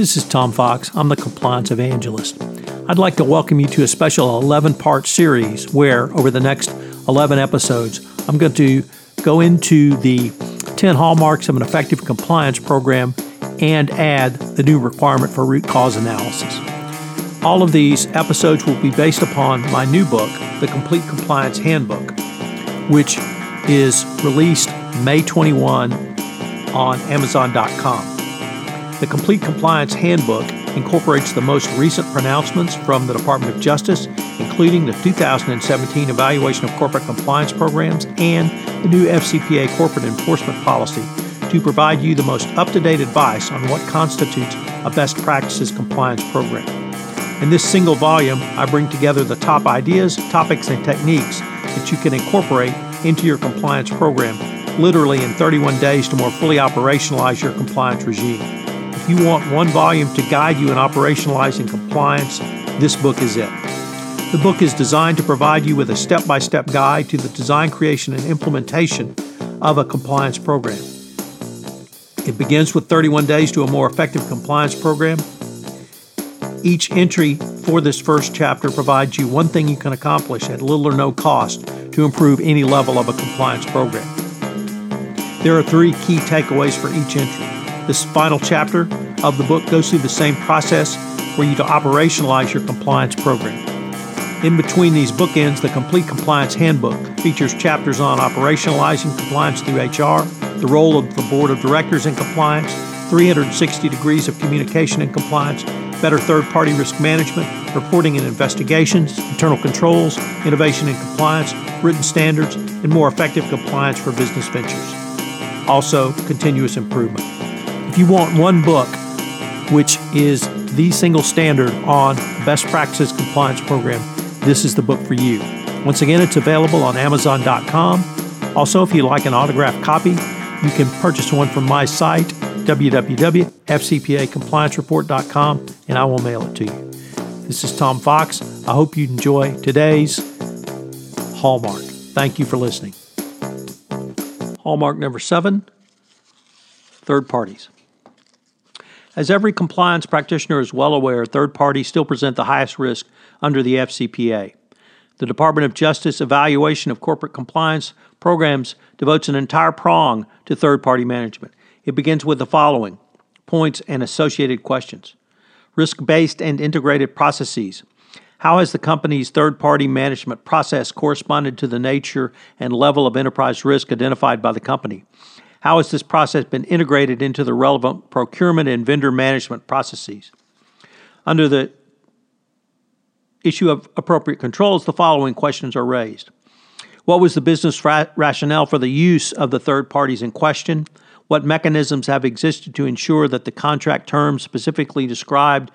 This is Tom Fox. I'm the Compliance Evangelist. I'd like to welcome you to a special 11 part series where, over the next 11 episodes, I'm going to go into the 10 hallmarks of an effective compliance program and add the new requirement for root cause analysis. All of these episodes will be based upon my new book, The Complete Compliance Handbook, which is released May 21 on Amazon.com. The Complete Compliance Handbook incorporates the most recent pronouncements from the Department of Justice, including the 2017 Evaluation of Corporate Compliance Programs and the new FCPA Corporate Enforcement Policy to provide you the most up to date advice on what constitutes a best practices compliance program. In this single volume, I bring together the top ideas, topics, and techniques that you can incorporate into your compliance program literally in 31 days to more fully operationalize your compliance regime you want one volume to guide you in operationalizing compliance, this book is it. The book is designed to provide you with a step by step guide to the design, creation, and implementation of a compliance program. It begins with 31 days to a more effective compliance program. Each entry for this first chapter provides you one thing you can accomplish at little or no cost to improve any level of a compliance program. There are three key takeaways for each entry. This final chapter of the book goes through the same process for you to operationalize your compliance program. In between these bookends, the Complete Compliance Handbook features chapters on operationalizing compliance through HR, the role of the Board of Directors in compliance, 360 degrees of communication in compliance, better third party risk management, reporting and investigations, internal controls, innovation and compliance, written standards, and more effective compliance for business ventures. Also, continuous improvement. If you want one book, which is the single standard on best practices compliance program, this is the book for you. Once again, it's available on Amazon.com. Also, if you like an autographed copy, you can purchase one from my site, www.fcpacompliancereport.com, and I will mail it to you. This is Tom Fox. I hope you enjoy today's Hallmark. Thank you for listening. Hallmark number seven third parties. As every compliance practitioner is well aware, third parties still present the highest risk under the FCPA. The Department of Justice evaluation of corporate compliance programs devotes an entire prong to third party management. It begins with the following points and associated questions risk based and integrated processes. How has the company's third party management process corresponded to the nature and level of enterprise risk identified by the company? How has this process been integrated into the relevant procurement and vendor management processes? Under the issue of appropriate controls, the following questions are raised. What was the business ra- rationale for the use of the third parties in question? What mechanisms have existed to ensure that the contract terms specifically described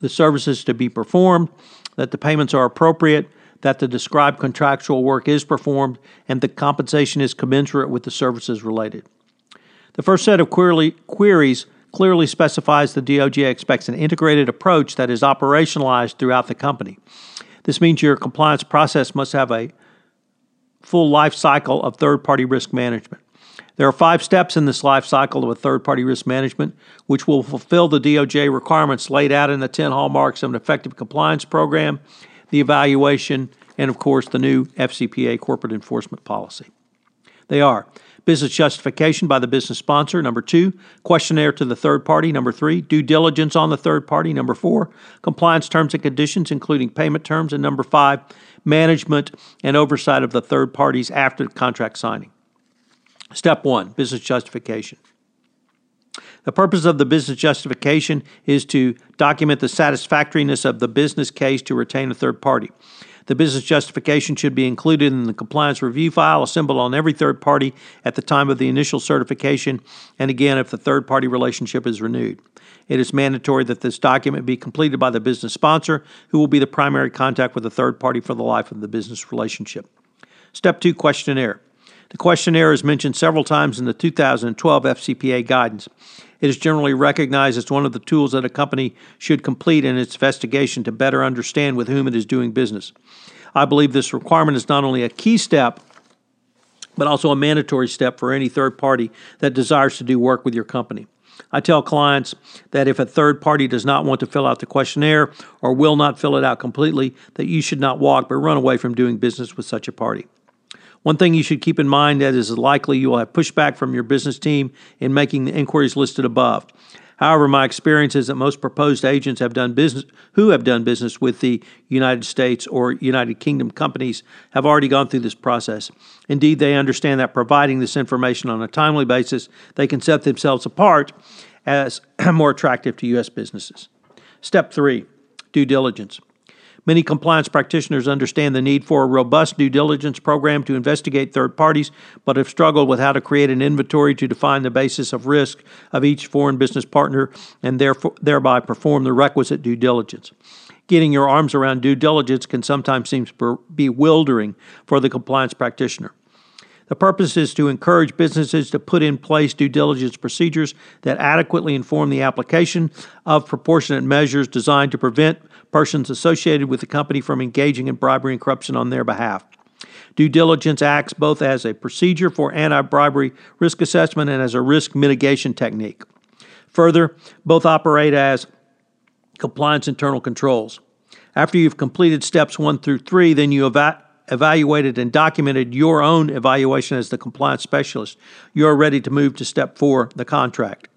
the services to be performed, that the payments are appropriate, that the described contractual work is performed and the compensation is commensurate with the services related. The first set of query, queries clearly specifies the DOJ expects an integrated approach that is operationalized throughout the company. This means your compliance process must have a full life cycle of third party risk management. There are five steps in this life cycle of a third party risk management, which will fulfill the DOJ requirements laid out in the 10 hallmarks of an effective compliance program the evaluation, and of course, the new FCPA corporate enforcement policy. They are business justification by the business sponsor, number two, questionnaire to the third party, number three, due diligence on the third party, number four, compliance terms and conditions, including payment terms, and number five, management and oversight of the third parties after contract signing. Step one business justification. The purpose of the business justification is to document the satisfactoriness of the business case to retain a third party. The business justification should be included in the compliance review file assembled on every third party at the time of the initial certification, and again if the third party relationship is renewed. It is mandatory that this document be completed by the business sponsor, who will be the primary contact with the third party for the life of the business relationship. Step 2 Questionnaire. The questionnaire is mentioned several times in the 2012 FCPA guidance. It is generally recognized as one of the tools that a company should complete in its investigation to better understand with whom it is doing business. I believe this requirement is not only a key step, but also a mandatory step for any third party that desires to do work with your company. I tell clients that if a third party does not want to fill out the questionnaire or will not fill it out completely, that you should not walk but run away from doing business with such a party. One thing you should keep in mind that is likely you will have pushback from your business team in making the inquiries listed above. However, my experience is that most proposed agents have done business who have done business with the United States or United Kingdom companies have already gone through this process. Indeed, they understand that providing this information on a timely basis, they can set themselves apart as more attractive to U.S. businesses. Step three due diligence. Many compliance practitioners understand the need for a robust due diligence program to investigate third parties, but have struggled with how to create an inventory to define the basis of risk of each foreign business partner and therefore, thereby perform the requisite due diligence. Getting your arms around due diligence can sometimes seem bewildering for the compliance practitioner. The purpose is to encourage businesses to put in place due diligence procedures that adequately inform the application of proportionate measures designed to prevent persons associated with the company from engaging in bribery and corruption on their behalf. Due diligence acts both as a procedure for anti bribery risk assessment and as a risk mitigation technique. Further, both operate as compliance internal controls. After you've completed steps one through three, then you eva- evaluated and documented your own evaluation as the compliance specialist. You are ready to move to step four, the contract.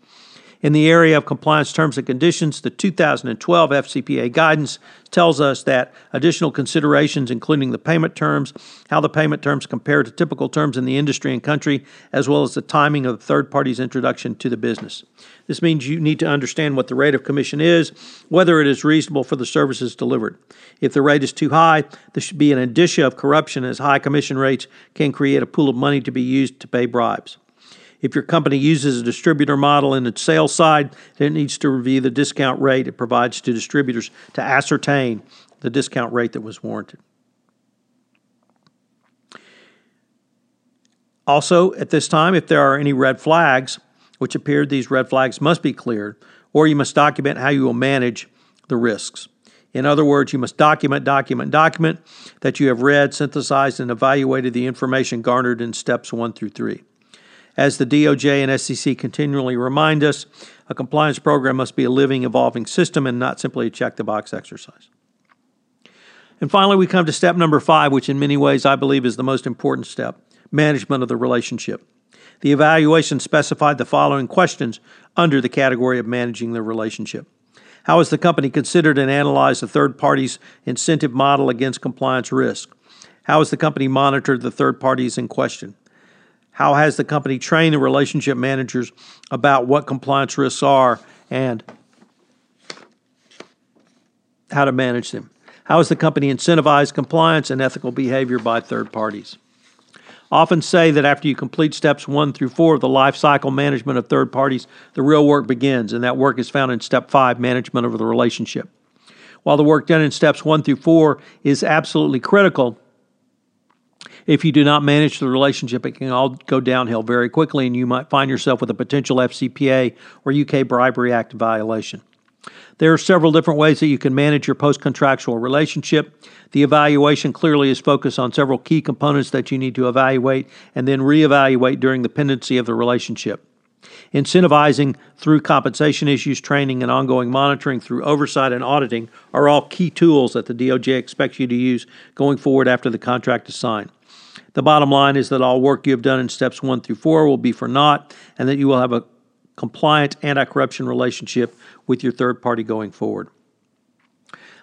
In the area of compliance terms and conditions, the 2012 FCPA guidance tells us that additional considerations, including the payment terms, how the payment terms compare to typical terms in the industry and country, as well as the timing of the third party's introduction to the business. This means you need to understand what the rate of commission is, whether it is reasonable for the services delivered. If the rate is too high, there should be an indicia of corruption, as high commission rates can create a pool of money to be used to pay bribes. If your company uses a distributor model in its sales side, then it needs to review the discount rate it provides to distributors to ascertain the discount rate that was warranted. Also, at this time, if there are any red flags, which appear these red flags must be cleared, or you must document how you will manage the risks. In other words, you must document, document, document that you have read, synthesized, and evaluated the information garnered in steps one through three. As the DOJ and SEC continually remind us, a compliance program must be a living, evolving system and not simply a check the box exercise. And finally, we come to step number five, which in many ways I believe is the most important step management of the relationship. The evaluation specified the following questions under the category of managing the relationship. How has the company considered and analyzed the third party's incentive model against compliance risk? How has the company monitored the third parties in question? How has the company trained the relationship managers about what compliance risks are and how to manage them? How has the company incentivized compliance and ethical behavior by third parties? Often say that after you complete steps one through four of the life cycle management of third parties, the real work begins, and that work is found in step five, management of the relationship. While the work done in steps one through four is absolutely critical, if you do not manage the relationship, it can all go downhill very quickly, and you might find yourself with a potential FCPA or UK Bribery Act violation. There are several different ways that you can manage your post contractual relationship. The evaluation clearly is focused on several key components that you need to evaluate and then reevaluate during the pendency of the relationship. Incentivizing through compensation issues, training, and ongoing monitoring through oversight and auditing are all key tools that the DOJ expects you to use going forward after the contract is signed. The bottom line is that all work you have done in steps one through four will be for naught, and that you will have a compliant anti corruption relationship with your third party going forward.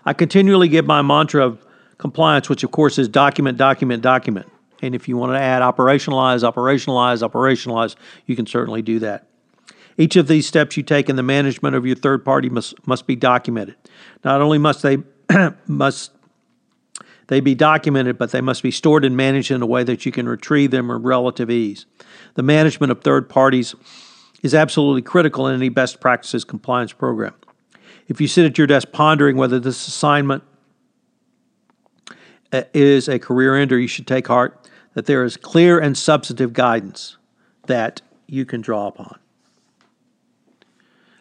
I continually give my mantra of compliance, which of course is document, document, document. And if you want to add operationalize, operationalize, operationalize, you can certainly do that. Each of these steps you take in the management of your third party must, must be documented. Not only must they must they be documented, but they must be stored and managed in a way that you can retrieve them with relative ease. The management of third parties is absolutely critical in any best practices compliance program. If you sit at your desk pondering whether this assignment uh, is a career ender, you should take heart that there is clear and substantive guidance that you can draw upon.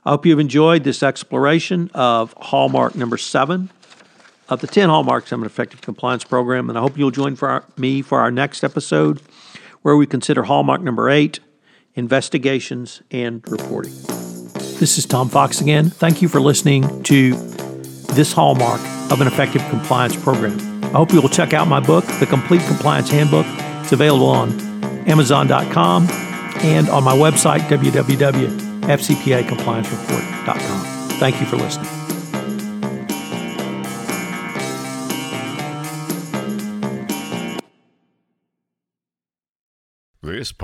I hope you've enjoyed this exploration of Hallmark number seven of the 10 hallmarks of an effective compliance program. And I hope you'll join for our, me for our next episode where we consider hallmark number eight investigations and reporting. This is Tom Fox again. Thank you for listening to this hallmark of an effective compliance program. I hope you will check out my book, The Complete Compliance Handbook. It's available on Amazon.com and on my website, www.fcpacompliancereport.com. Thank you for listening.